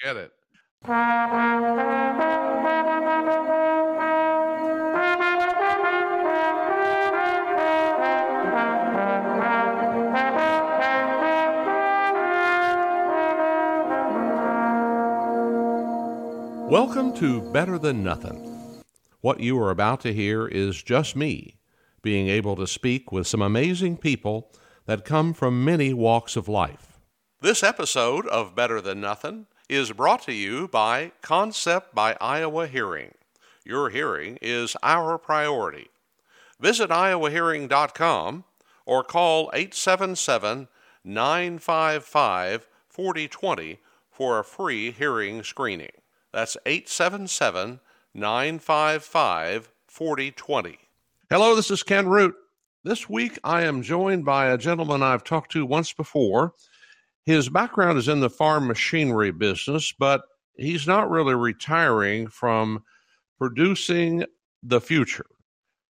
Forget it. Welcome to Better Than Nothing. What you are about to hear is just me being able to speak with some amazing people that come from many walks of life. This episode of Better Than Nothing is brought to you by Concept by Iowa Hearing. Your hearing is our priority. Visit iowahearing.com or call 877 955 4020 for a free hearing screening. That's 877 955 4020. Hello, this is Ken Root. This week I am joined by a gentleman I've talked to once before. His background is in the farm machinery business, but he's not really retiring from producing the future.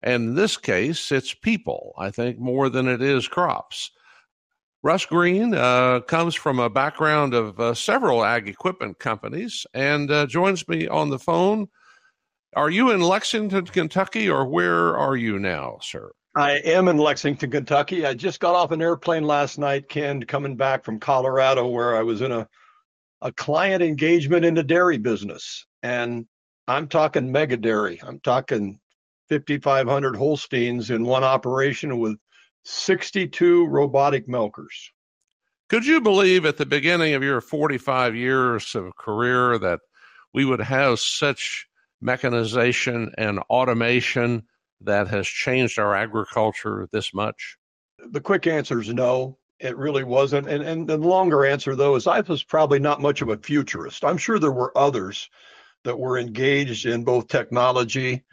And in this case, it's people, I think, more than it is crops. Russ Green uh, comes from a background of uh, several ag equipment companies and uh, joins me on the phone. Are you in Lexington, Kentucky, or where are you now, sir? I am in Lexington, Kentucky. I just got off an airplane last night, Ken, coming back from Colorado, where I was in a a client engagement in the dairy business, and I'm talking mega dairy. I'm talking 5,500 Holsteins in one operation with 62 robotic milkers. Could you believe at the beginning of your 45 years of career that we would have such mechanization and automation that has changed our agriculture this much? The quick answer is no. It really wasn't. And, and the longer answer, though, is I was probably not much of a futurist. I'm sure there were others that were engaged in both technology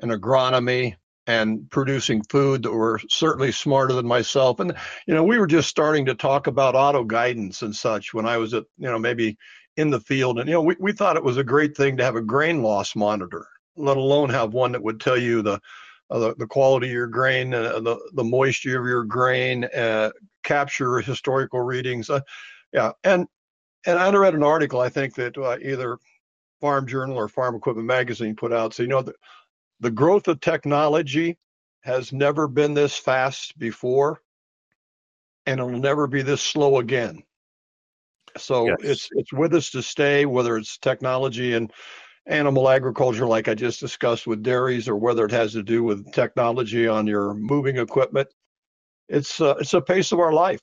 and agronomy and producing food that were certainly smarter than myself. And, you know, we were just starting to talk about auto guidance and such when I was at, you know, maybe in the field. And, you know, we, we thought it was a great thing to have a grain loss monitor, let alone have one that would tell you the, uh, the, the, quality of your grain, uh, the, the moisture of your grain, uh, capture historical readings. Uh, yeah. And, and I read an article, I think that uh, either Farm Journal or Farm Equipment Magazine put out. So, you know, the, the growth of technology has never been this fast before, and it'll never be this slow again. So yes. it's it's with us to stay, whether it's technology and animal agriculture, like I just discussed with dairies, or whether it has to do with technology on your moving equipment. It's uh, it's a pace of our life.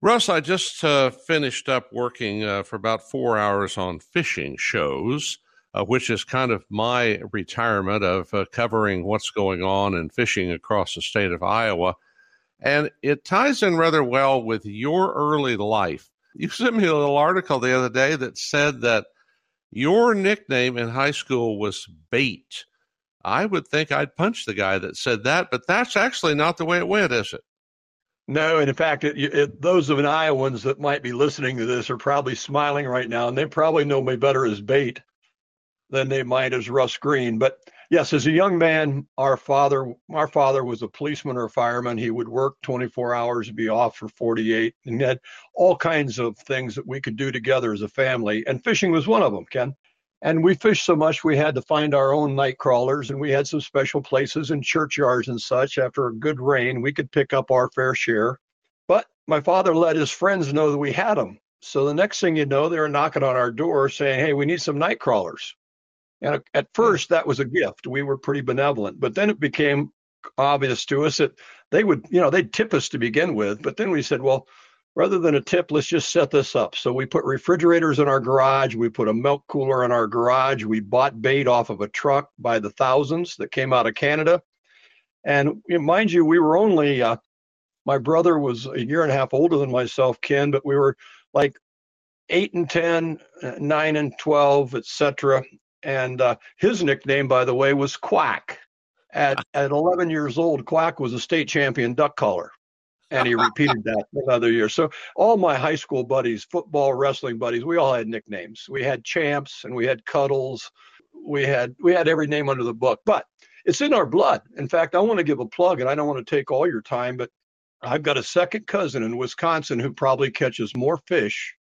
Russ, I just uh, finished up working uh, for about four hours on fishing shows uh, which is kind of my retirement of uh, covering what's going on in fishing across the state of Iowa. And it ties in rather well with your early life. You sent me a little article the other day that said that your nickname in high school was Bait. I would think I'd punch the guy that said that, but that's actually not the way it went, is it? No, and in fact, it, it, those of an Iowans that might be listening to this are probably smiling right now, and they probably know me better as Bait than they might as Russ Green. But yes, as a young man, our father, our father was a policeman or a fireman. He would work 24 hours, be off for 48, and he had all kinds of things that we could do together as a family. And fishing was one of them, Ken. And we fished so much we had to find our own night crawlers, and we had some special places in churchyards and such. After a good rain, we could pick up our fair share. But my father let his friends know that we had them. So the next thing you know, they were knocking on our door saying, Hey, we need some night crawlers. And at first, that was a gift. We were pretty benevolent, but then it became obvious to us that they would, you know, they'd tip us to begin with. But then we said, well, rather than a tip, let's just set this up. So we put refrigerators in our garage. We put a milk cooler in our garage. We bought bait off of a truck by the thousands that came out of Canada. And mind you, we were only, uh, my brother was a year and a half older than myself, Ken, but we were like eight and 10, uh, nine and 12, etc. And uh, his nickname, by the way, was Quack. At, at 11 years old, Quack was a state champion duck caller. And he repeated that another year. So all my high school buddies, football, wrestling buddies, we all had nicknames. We had champs and we had cuddles. We had we had every name under the book. But it's in our blood. In fact, I want to give a plug, and I don't want to take all your time, but I've got a second cousin in Wisconsin who probably catches more fish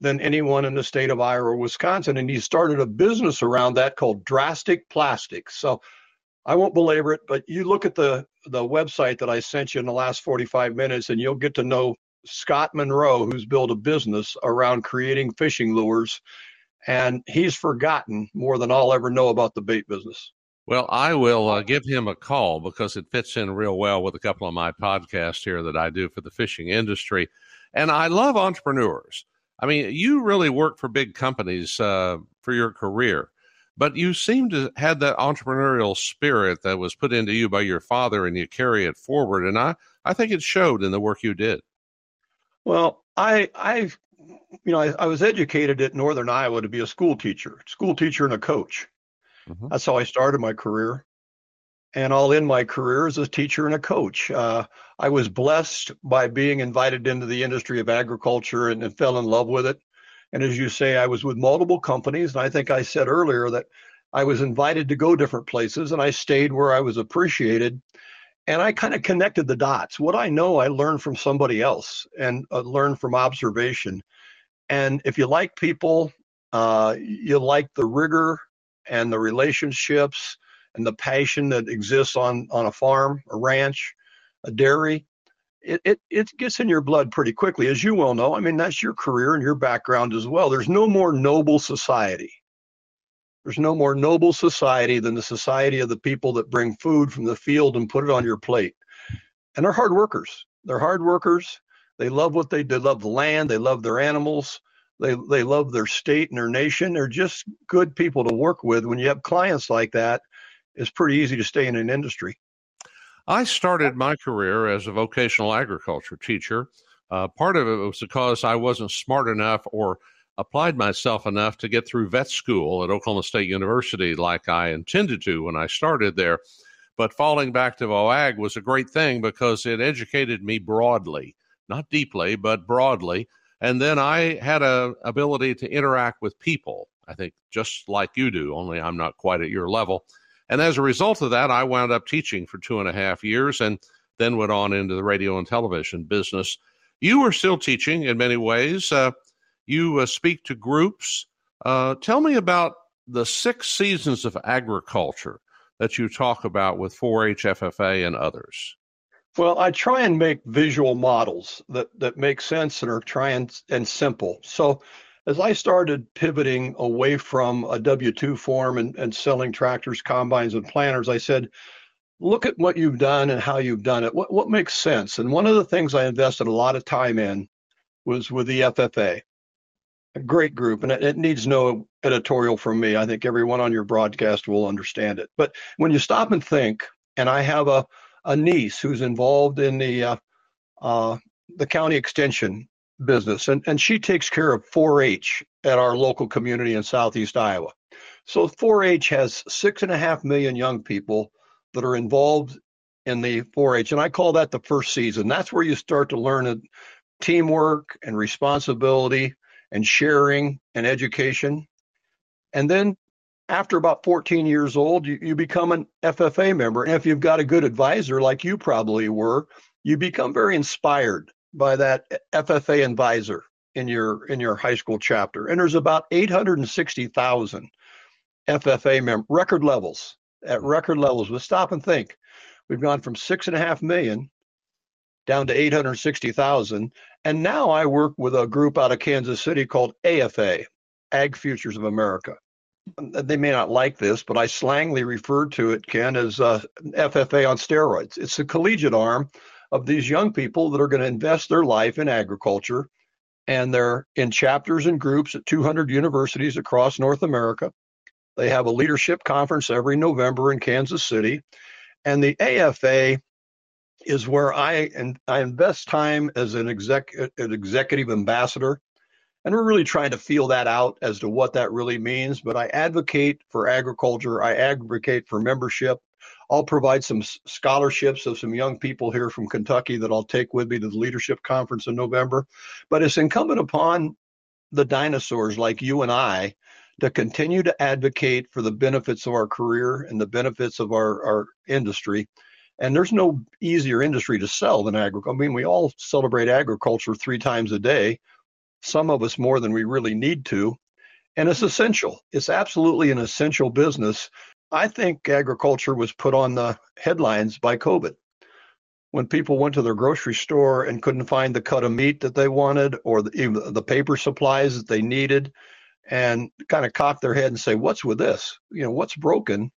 than anyone in the state of Iowa or Wisconsin. And he started a business around that called Drastic Plastics. So I won't belabor it, but you look at the the website that I sent you in the last 45 minutes, and you'll get to know Scott Monroe, who's built a business around creating fishing lures, and he's forgotten more than I'll ever know about the bait business. Well, I will uh, give him a call because it fits in real well with a couple of my podcasts here that I do for the fishing industry. And I love entrepreneurs. I mean, you really work for big companies uh, for your career, but you seem to have that entrepreneurial spirit that was put into you by your father, and you carry it forward. And I, I think it showed in the work you did. Well, I, I, you know, I, I was educated at Northern Iowa to be a school teacher, school teacher and a coach. Mm-hmm. That's how I started my career. And all in my career as a teacher and a coach. Uh, I was blessed by being invited into the industry of agriculture and, and fell in love with it. And as you say, I was with multiple companies. And I think I said earlier that I was invited to go different places and I stayed where I was appreciated. And I kind of connected the dots. What I know, I learned from somebody else and uh, learned from observation. And if you like people, uh, you like the rigor and the relationships and the passion that exists on on a farm, a ranch, a dairy, it, it, it gets in your blood pretty quickly, as you well know. I mean, that's your career and your background as well. There's no more noble society. There's no more noble society than the society of the people that bring food from the field and put it on your plate. And they're hard workers. They're hard workers. They love what they do. They love the land. They love their animals. They they love their state and their nation. They're just good people to work with. When you have clients like that, it's pretty easy to stay in an industry. I started my career as a vocational agriculture teacher. Uh, part of it was because I wasn't smart enough or applied myself enough to get through vet school at Oklahoma State University like I intended to when I started there. But falling back to VOAG was a great thing because it educated me broadly, not deeply, but broadly and then I had a ability to interact with people. I think just like you do, only I'm not quite at your level. And as a result of that, I wound up teaching for two and a half years and then went on into the radio and television business. You are still teaching in many ways. Uh, you uh, speak to groups. Uh, tell me about the six seasons of agriculture that you talk about with 4 H FFA and others. Well, I try and make visual models that, that make sense and are try and, and simple. So as I started pivoting away from a W 2 form and, and selling tractors, combines, and planters, I said, look at what you've done and how you've done it. What, what makes sense? And one of the things I invested a lot of time in was with the FFA, a great group. And it, it needs no editorial from me. I think everyone on your broadcast will understand it. But when you stop and think, and I have a a niece who's involved in the uh, uh, the county extension business, and, and she takes care of 4-H at our local community in southeast Iowa. So 4-H has six and a half million young people that are involved in the 4-H, and I call that the first season. That's where you start to learn teamwork and responsibility and sharing and education. And then after about 14 years old, you, you become an FFA member. And if you've got a good advisor, like you probably were, you become very inspired by that FFA advisor in your in your high school chapter. And there's about 860,000 FFA member record levels at record levels. But stop and think, we've gone from six and a half million down to 860,000, and now I work with a group out of Kansas City called AFA, Ag Futures of America they may not like this, but I slangly refer to it, Ken, as uh, FFA on steroids. It's the collegiate arm of these young people that are going to invest their life in agriculture. And they're in chapters and groups at 200 universities across North America. They have a leadership conference every November in Kansas City. And the AFA is where I, and I invest time as an, exec, an executive ambassador and we're really trying to feel that out as to what that really means. But I advocate for agriculture, I advocate for membership. I'll provide some scholarships of some young people here from Kentucky that I'll take with me to the leadership conference in November. But it's incumbent upon the dinosaurs like you and I to continue to advocate for the benefits of our career and the benefits of our, our industry. And there's no easier industry to sell than agriculture. I mean, we all celebrate agriculture three times a day some of us more than we really need to. And it's mm-hmm. essential. It's absolutely an essential business. I think agriculture was put on the headlines by COVID. When people went to their grocery store and couldn't find the cut of meat that they wanted or the, the paper supplies that they needed, and kind of cock their head and say, What's with this? You know, what's broken?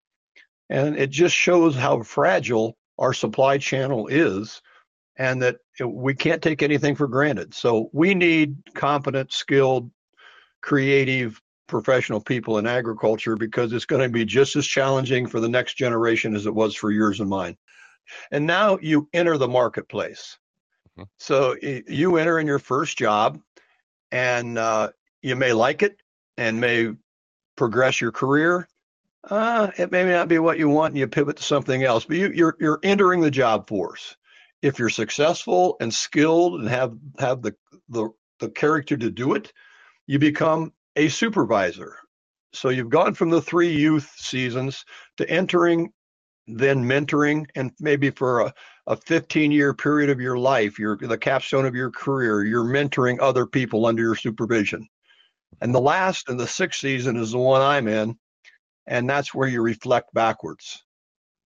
And it just shows how fragile our supply channel is and that we can't take anything for granted. So we need competent, skilled, creative, professional people in agriculture because it's going to be just as challenging for the next generation as it was for yours and mine. And now you enter the marketplace. Mm-hmm. So you enter in your first job and uh, you may like it and may progress your career uh, it may not be what you want and you pivot to something else, but you, you're you're entering the job force. If you're successful and skilled and have have the the the character to do it, you become a supervisor. So you've gone from the three youth seasons to entering, then mentoring, and maybe for a, a 15 year period of your life, you're the capstone of your career, you're mentoring other people under your supervision. And the last and the sixth season is the one I'm in, and that's where you reflect backwards.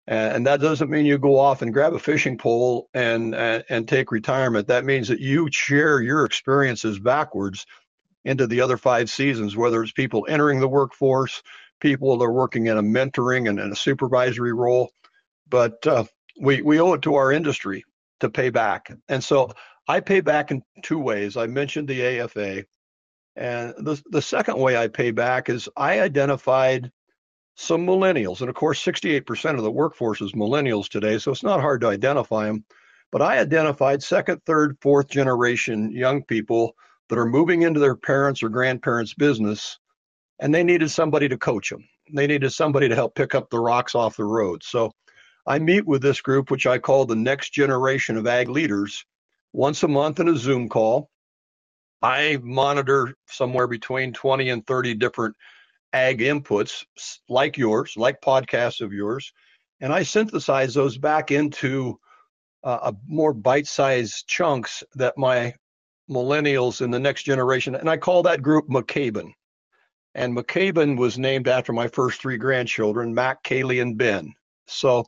And that doesn't mean you go off and grab a fishing pole and, and, and take retirement. That means that you share your experiences backwards into the other five seasons, whether it's people entering the workforce, people that are working in a mentoring and in a supervisory role. But uh, we we owe it to our industry to pay back, and so I pay back in two ways. I mentioned the AFA, and the the second way I pay back is I identified some millennials. And of course, 68% of the workforce is millennials today, so it's not hard to identify them. But I identified second, third, fourth generation young people that are moving into their parents' or grandparents' business, and they needed somebody to coach them. They needed somebody to help pick up the rocks off the road. So I meet with this group, which I call the next generation of ag leaders, once a month in a Zoom call. I monitor somewhere between 20 and 30 different ag inputs like yours, like podcasts of yours, and I synthesize those back into uh, a more bite-sized chunks that my millennials in the next generation, and I call that group McCaben. And McCaben was named after my first three grandchildren, Mac, Kaylee, and Ben. So.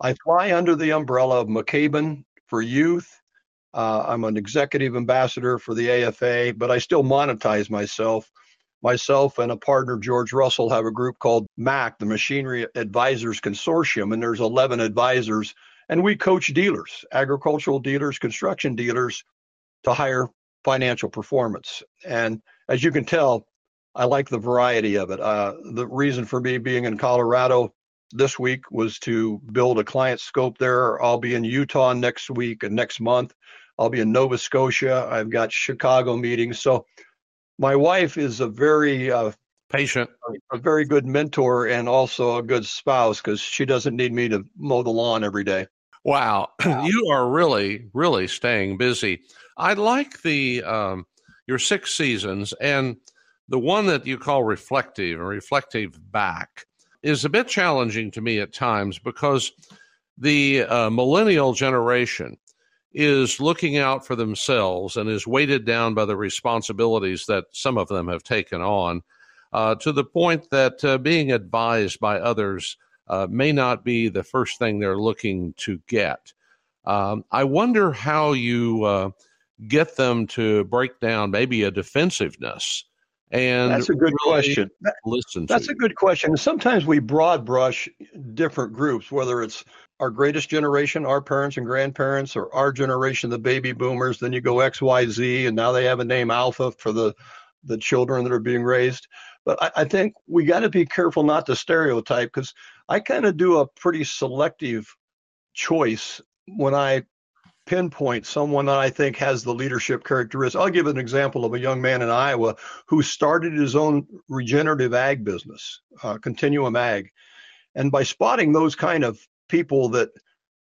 I fly under the umbrella of McCaben for youth. Uh, I'm an executive ambassador for the AFA, but I still monetize myself myself and a partner, George Russell, have a group called MAC, the Machinery Advisors Consortium, and there's 11 advisors. And we coach dealers, agricultural dealers, construction dealers to higher financial performance. And as you can tell, I like the variety of it. Uh, the reason for me being in Colorado this week was to build a client scope there. I'll be in Utah next week and next month. I'll be in Nova Scotia. I've got Chicago meetings. So my wife is a very uh, patient, a very good mentor, and also a good spouse because she doesn't need me to mow the lawn every day. Wow, you are really, really staying busy. I like the um, your six seasons and the one that you call reflective or reflective back is a bit challenging to me at times because the uh, millennial generation is looking out for themselves and is weighted down by the responsibilities that some of them have taken on uh, to the point that uh, being advised by others uh, may not be the first thing they're looking to get. Um, I wonder how you uh, get them to break down maybe a defensiveness. And that's a good really question. Listen, that's a good question. Sometimes we broad brush different groups, whether it's our greatest generation, our parents and grandparents, or our generation, the baby boomers. Then you go X, Y, Z, and now they have a name Alpha for the the children that are being raised. But I, I think we got to be careful not to stereotype because I kind of do a pretty selective choice when I pinpoint someone that I think has the leadership characteristics. I'll give an example of a young man in Iowa who started his own regenerative ag business, uh, Continuum Ag. And by spotting those kind of people that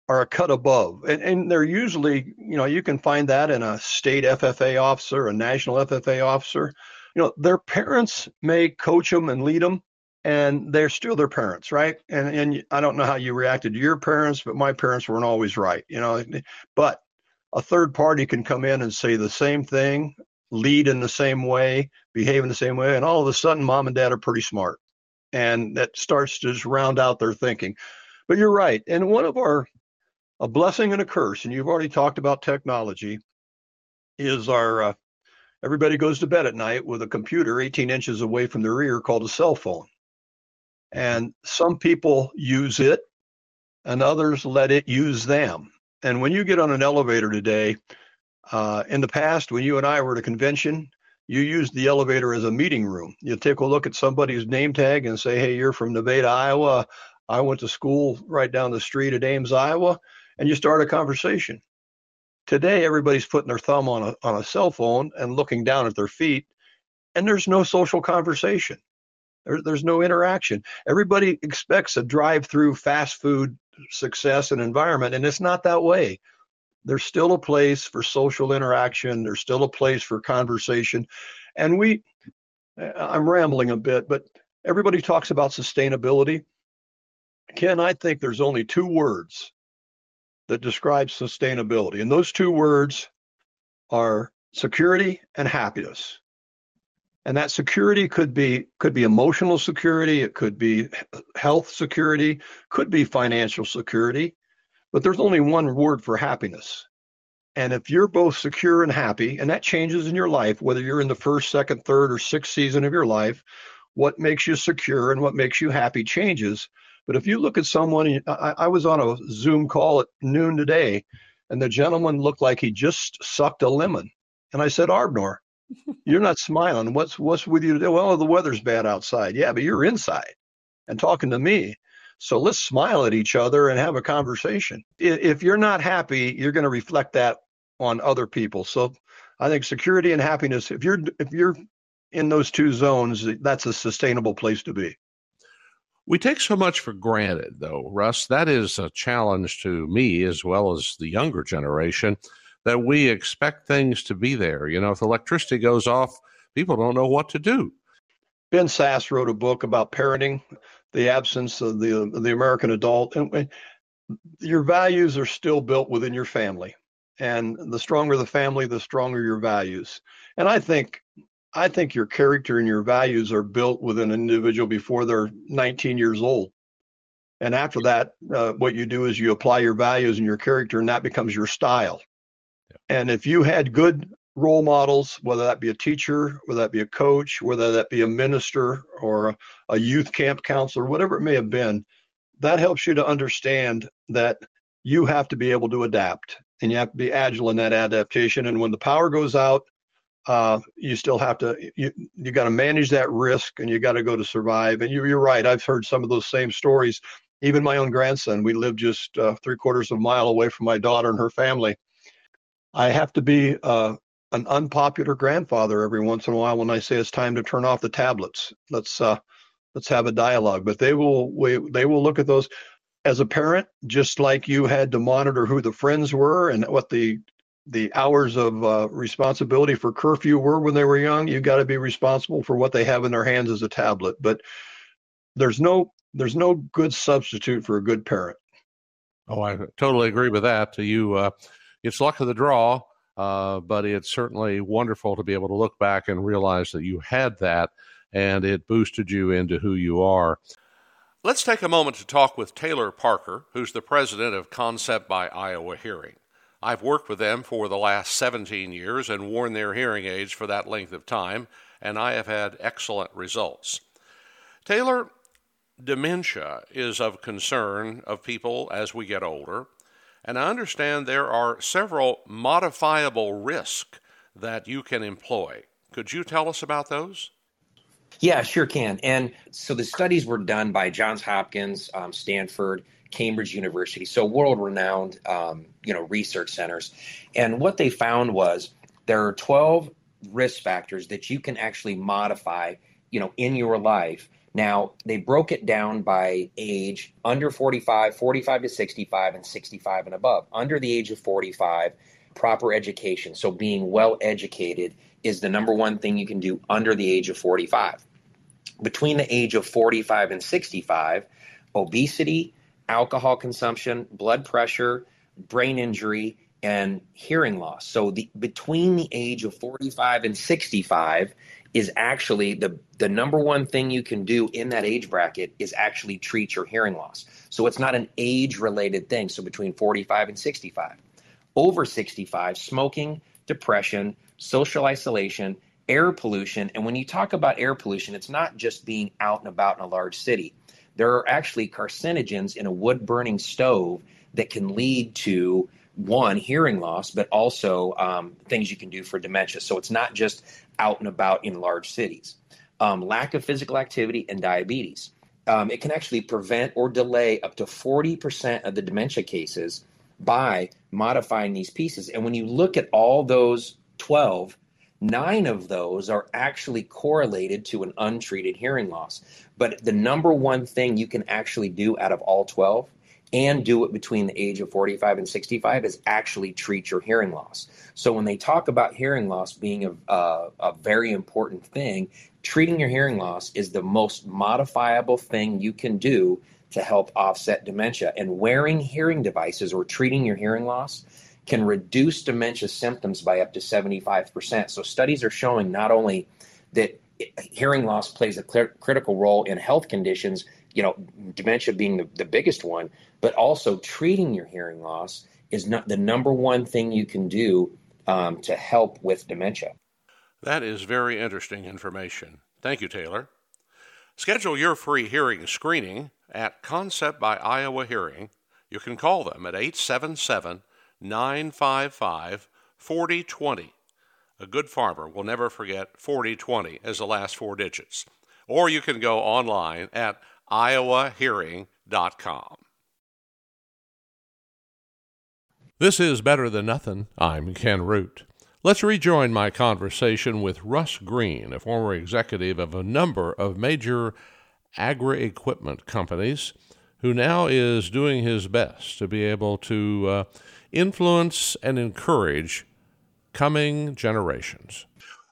are a cut above. And, and they're usually, you know, you can find that in a state FFA officer, a national FFA officer. You know, their parents may coach them and lead them, and they're still their parents, right? And and I don't know how you reacted to your parents, but my parents weren't always right, you know. But a third party can come in and say the same thing, lead in the same way, behave in the same way, and all of a sudden, mom and dad are pretty smart, and that starts to just round out their thinking. But you're right, and one of our a blessing and a curse, and you've already talked about technology, is our uh, everybody goes to bed at night with a computer 18 inches away from their ear called a cell phone. And some people use it and others let it use them. And when you get on an elevator today, uh, in the past, when you and I were at a convention, you used the elevator as a meeting room. You take a look at somebody's name tag and say, hey, you're from Nevada, Iowa. I went to school right down the street at Ames, Iowa. And you start a conversation. Today, everybody's putting their thumb on a, on a cell phone and looking down at their feet, and there's no social conversation. There, there's no interaction. Everybody expects a drive through fast food success and environment, and it's not that way. There's still a place for social interaction, there's still a place for conversation. And we, I'm rambling a bit, but everybody talks about sustainability. Ken, I think there's only two words that describes sustainability. And those two words are security and happiness. And that security could be could be emotional security, it could be health security, could be financial security, but there's only one word for happiness. And if you're both secure and happy, and that changes in your life, whether you're in the first, second, third, or sixth season of your life, what makes you secure and what makes you happy changes. But if you look at someone, I, I was on a Zoom call at noon today, and the gentleman looked like he just sucked a lemon. And I said, Arbnor, you're not smiling. What's what's with you today? Well, the weather's bad outside. Yeah, but you're inside and talking to me. So let's smile at each other and have a conversation. If you're not happy, you're going to reflect that on other people. So I think security and happiness, if you're if you're in those two zones, that's a sustainable place to be. We take so much for granted, though, Russ. That is a challenge to me as well as the younger generation that we expect things to be there. You know, if electricity goes off, people don't know what to do. Ben Sasse wrote a book about parenting, the absence of the of the American adult, and your values are still built within your family. And the stronger the family, the stronger your values. And I think I think your character and your values are built with an individual before they're 19 years old. And after that, uh, what you do is you apply your values and your character, and that becomes your style. Yeah. And if you had good role models, whether that be a teacher, whether that be a coach, whether that be a minister or a, a youth camp counselor, whatever it may have been, that helps you to understand that you have to be able to adapt and you have to be agile in that adaptation. And when the power goes out, uh, you still have to you you got to manage that risk and you got to go to survive. And you, you're right i've heard some of those same stories. Even my own grandson we live just uh, three quarters of a mile away from my daughter and her family. I have to be uh, an unpopular grandfather every once in a while when i say it's time to turn off the tablets. Let's uh, let's have a dialogue. But they will we, they will look at those. As a parent just like you had to monitor who the friends were and what the the hours of uh, responsibility for curfew were when they were young. You got to be responsible for what they have in their hands as a tablet. But there's no there's no good substitute for a good parent. Oh, I totally agree with that. You, uh, it's luck of the draw, uh, but it's certainly wonderful to be able to look back and realize that you had that, and it boosted you into who you are. Let's take a moment to talk with Taylor Parker, who's the president of Concept by Iowa Hearing. I've worked with them for the last 17 years and worn their hearing aids for that length of time, and I have had excellent results. Taylor, dementia is of concern of people as we get older, and I understand there are several modifiable risks that you can employ. Could you tell us about those? Yeah, sure can. And so the studies were done by Johns Hopkins, um, Stanford, Cambridge University, so world-renowned, um, you know, research centers. And what they found was there are 12 risk factors that you can actually modify, you know, in your life. Now, they broke it down by age under 45, 45 to 65, and 65 and above. Under the age of 45, proper education, so being well educated, is the number one thing you can do under the age of 45. Between the age of 45 and 65, obesity, alcohol consumption, blood pressure, brain injury, and hearing loss. So the between the age of 45 and 65 is actually the the number one thing you can do in that age bracket is actually treat your hearing loss. So it's not an age related thing. So between 45 and 65. Over 65, smoking, depression, social isolation, air pollution. And when you talk about air pollution, it's not just being out and about in a large city. There are actually carcinogens in a wood burning stove that can lead to one hearing loss, but also um, things you can do for dementia. So it's not just out and about in large cities. Um, lack of physical activity and diabetes. Um, it can actually prevent or delay up to 40% of the dementia cases by modifying these pieces. And when you look at all those 12, nine of those are actually correlated to an untreated hearing loss. But the number one thing you can actually do out of all 12 and do it between the age of 45 and 65 is actually treat your hearing loss. So when they talk about hearing loss being a, a, uh, a, very important thing, treating your hearing loss is the most modifiable thing you can do to help offset dementia. And wearing hearing devices or treating your hearing loss can reduce dementia symptoms by up to 75%. So studies are showing not only that hearing loss plays a cl- critical role in health conditions, you know, dementia being the, the biggest one, but also treating your hearing loss is not the number one thing you can do um, to help with dementia. That is very interesting information. Thank you, Taylor. Schedule your free hearing screening at Concept by Iowa Hearing. You can call them at 877 955 4020. A good farmer will never forget 4020 as the last four digits. Or you can go online at iowahearing.com. This is Better Than Nothing. I'm Ken Root. Let's rejoin my conversation with Russ Green, a former executive of a number of major agri equipment companies, who now is doing his best to be able to uh, influence and encourage coming generations.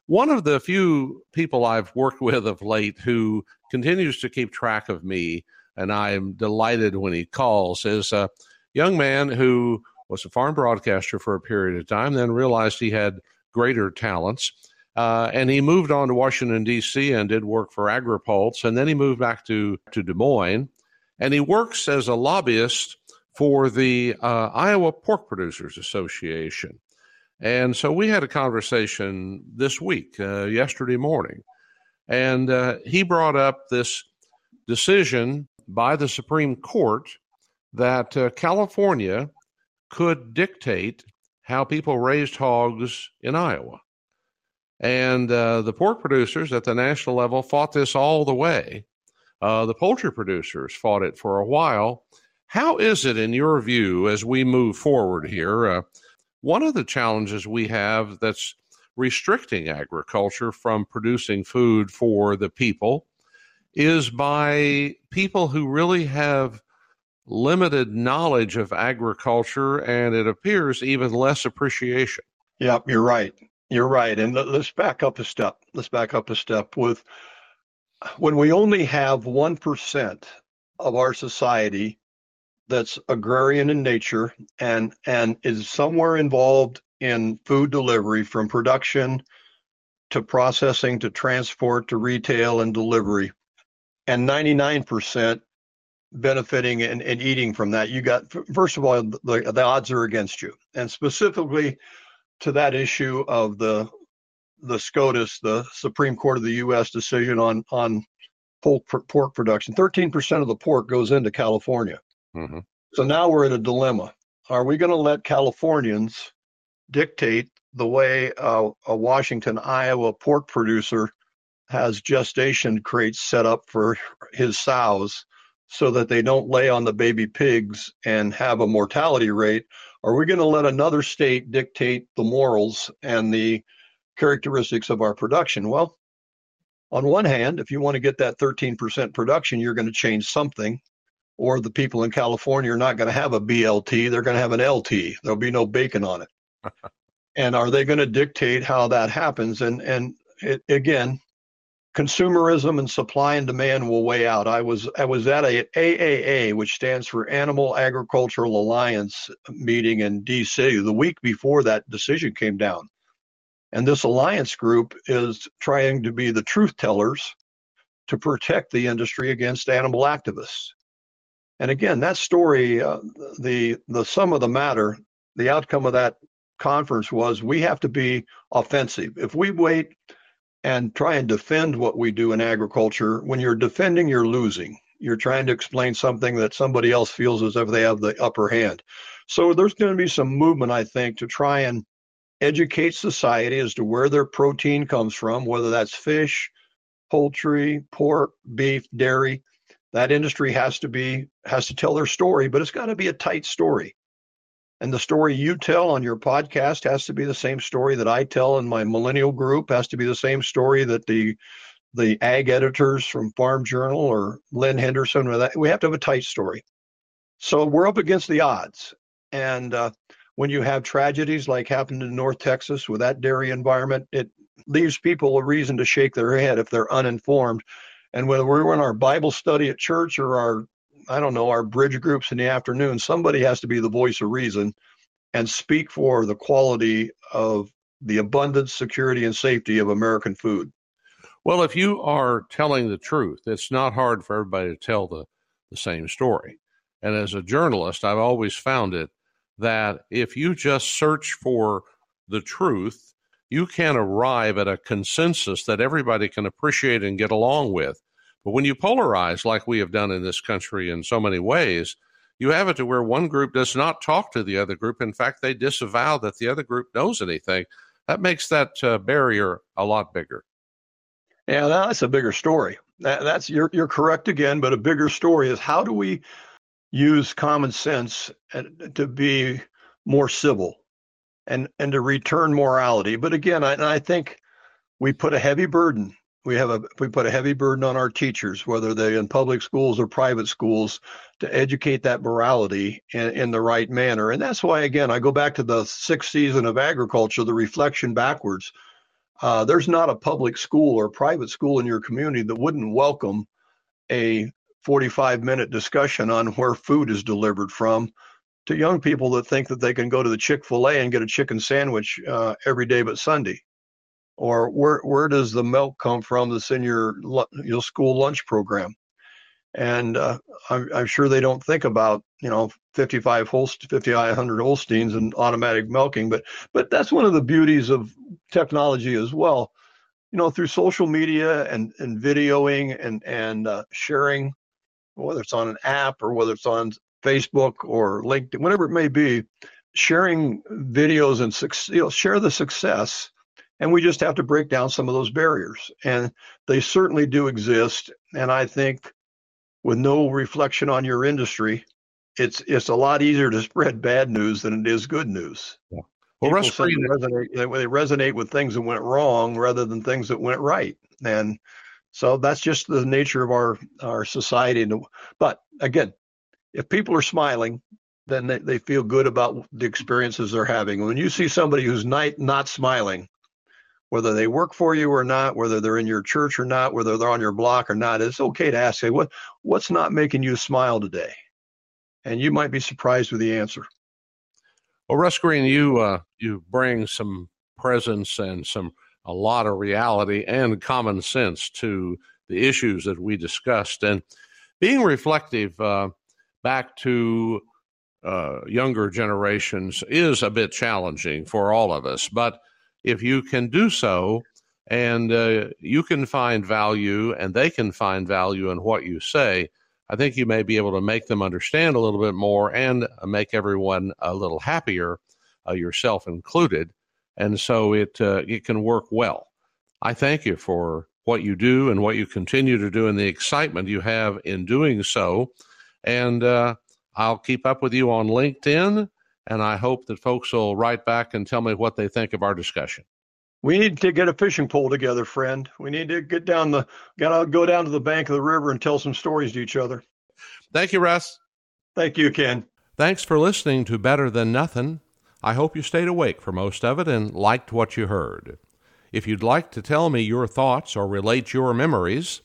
One of the few people I've worked with of late who continues to keep track of me, and I am delighted when he calls, is a young man who was a farm broadcaster for a period of time, then realized he had greater talents. Uh, and he moved on to Washington, D.C., and did work for AgriPulse. And then he moved back to, to Des Moines. And he works as a lobbyist for the uh, Iowa Pork Producers Association. And so we had a conversation this week, uh, yesterday morning, and uh, he brought up this decision by the Supreme Court that uh, California could dictate how people raised hogs in Iowa. And uh, the pork producers at the national level fought this all the way. Uh, the poultry producers fought it for a while. How is it, in your view, as we move forward here? Uh, one of the challenges we have that's restricting agriculture from producing food for the people is by people who really have limited knowledge of agriculture and it appears even less appreciation. Yep, you're right. You're right. And let's back up a step. Let's back up a step with when we only have 1% of our society that's agrarian in nature and and is somewhere involved in food delivery from production to processing to transport to retail and delivery and 99% benefiting and, and eating from that you got first of all the, the odds are against you and specifically to that issue of the the SCOTUS, the Supreme Court of the U.S. decision on on pork, pork production. Thirteen percent of the pork goes into California. Mm-hmm. So now we're in a dilemma. Are we going to let Californians dictate the way a Washington, Iowa pork producer has gestation crates set up for his sows so that they don't lay on the baby pigs and have a mortality rate? Are we going to let another state dictate the morals and the characteristics of our production? Well, on one hand, if you want to get that 13% production, you're going to change something or the people in California are not going to have a BLT, they're going to have an LT. There'll be no bacon on it. and are they going to dictate how that happens? And and it, again, consumerism and supply and demand will weigh out. I was I was at a AAA, which stands for Animal Agricultural Alliance meeting in DC the week before that decision came down. And this alliance group is trying to be the truth tellers to protect the industry against animal activists. And again, that story, uh, the the sum of the matter, the outcome of that conference was we have to be offensive. If we wait and try and defend what we do in agriculture, when you're defending, you're losing. You're trying to explain something that somebody else feels as if they have the upper hand. So there's going to be some movement, I think, to try and educate society as to where their protein comes from, whether that's fish, poultry, pork, beef, dairy. That industry has to be has to tell their story, but it's got to be a tight story. And the story you tell on your podcast has to be the same story that I tell in my millennial group, has to be the same story that the the ag editors from Farm Journal or Lynn Henderson or that we have to have a tight story. So we're up against the odds. And uh, when you have tragedies like happened in North Texas with that dairy environment, it leaves people a reason to shake their head if they're uninformed. And whether we're in our Bible study at church or our I don't know, our bridge groups in the afternoon, somebody has to be the voice of reason and speak for the quality of the abundance, security, and safety of American food. Well, if you are telling the truth, it's not hard for everybody to tell the, the same story. And as a journalist, I've always found it that if you just search for the truth, you can arrive at a consensus that everybody can appreciate and get along with. But when you polarize, like we have done in this country in so many ways, you have it to where one group does not talk to the other group. In fact, they disavow that the other group knows anything. That makes that uh, barrier a lot bigger. Yeah, that's a bigger story. That, that's you're you're correct again, but a bigger story is how do we use common sense to be more civil and and to return morality. But again, I, I think we put a heavy burden we have a we put a heavy burden on our teachers, whether they're in public schools or private schools, to educate that morality in, in the right manner. And that's why, again, I go back to the sixth season of agriculture, the reflection backwards. Uh, there's not a public school or private school in your community that wouldn't welcome a 45 minute discussion on where food is delivered from to young people that think that they can go to the Chick fil A and get a chicken sandwich uh, every day but Sunday or where where does the milk come from that's in your your school lunch program? And uh, I'm, I'm, sure they don't think about you know 55 Holst 5500 Holsteins and automatic milking, but but that's one of the beauties of technology as well. You know, through social media and and videoing and and uh, sharing, whether it's on an app or whether it's on Facebook or LinkedIn, whatever it may be, sharing videos and you know, share the success and we just have to break down some of those barriers. And they certainly do exist. And I think with no reflection on your industry, it's it's a lot easier to spread bad news than it is good news. Yeah. Well, People resonate, they resonate with things that went wrong rather than things that went right. And so that's just the nature of our our society. But again, if people are smiling, then they, they feel good about the experiences they're having. When you see somebody who's not, not smiling, whether they work for you or not, whether they're in your church or not, whether they're on your block or not, it's okay to ask, hey, what, what's not making you smile today? And you might be surprised with the answer. Well, Russ Green, you uh, you bring some presence and some a lot of reality and common sense to the issues that we discussed, and being reflective uh, back to uh, younger generations is a bit challenging for all of us, but if you can do so and uh, you can find value and they can find value in what you say, I think you may be able to make them understand a little bit more and make everyone a little happier, uh, yourself included. And so it uh, it can work well. I thank you for what you do and what you continue to do and the excitement you have in doing so. And uh, I'll keep up with you on LinkedIn and I hope that folks will write back and tell me what they think of our discussion. We need to get a fishing pole together, friend. We need to get down the gotta go down to the bank of the river and tell some stories to each other. Thank you, Russ. Thank you, Ken. Thanks for listening to Better Than Nothing. I hope you stayed awake for most of it and liked what you heard. If you'd like to tell me your thoughts or relate your memories,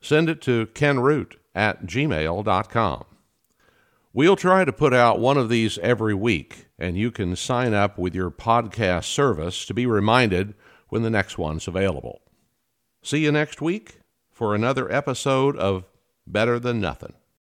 send it to kenroot at gmail.com. We'll try to put out one of these every week, and you can sign up with your podcast service to be reminded when the next one's available. See you next week for another episode of Better Than Nothing.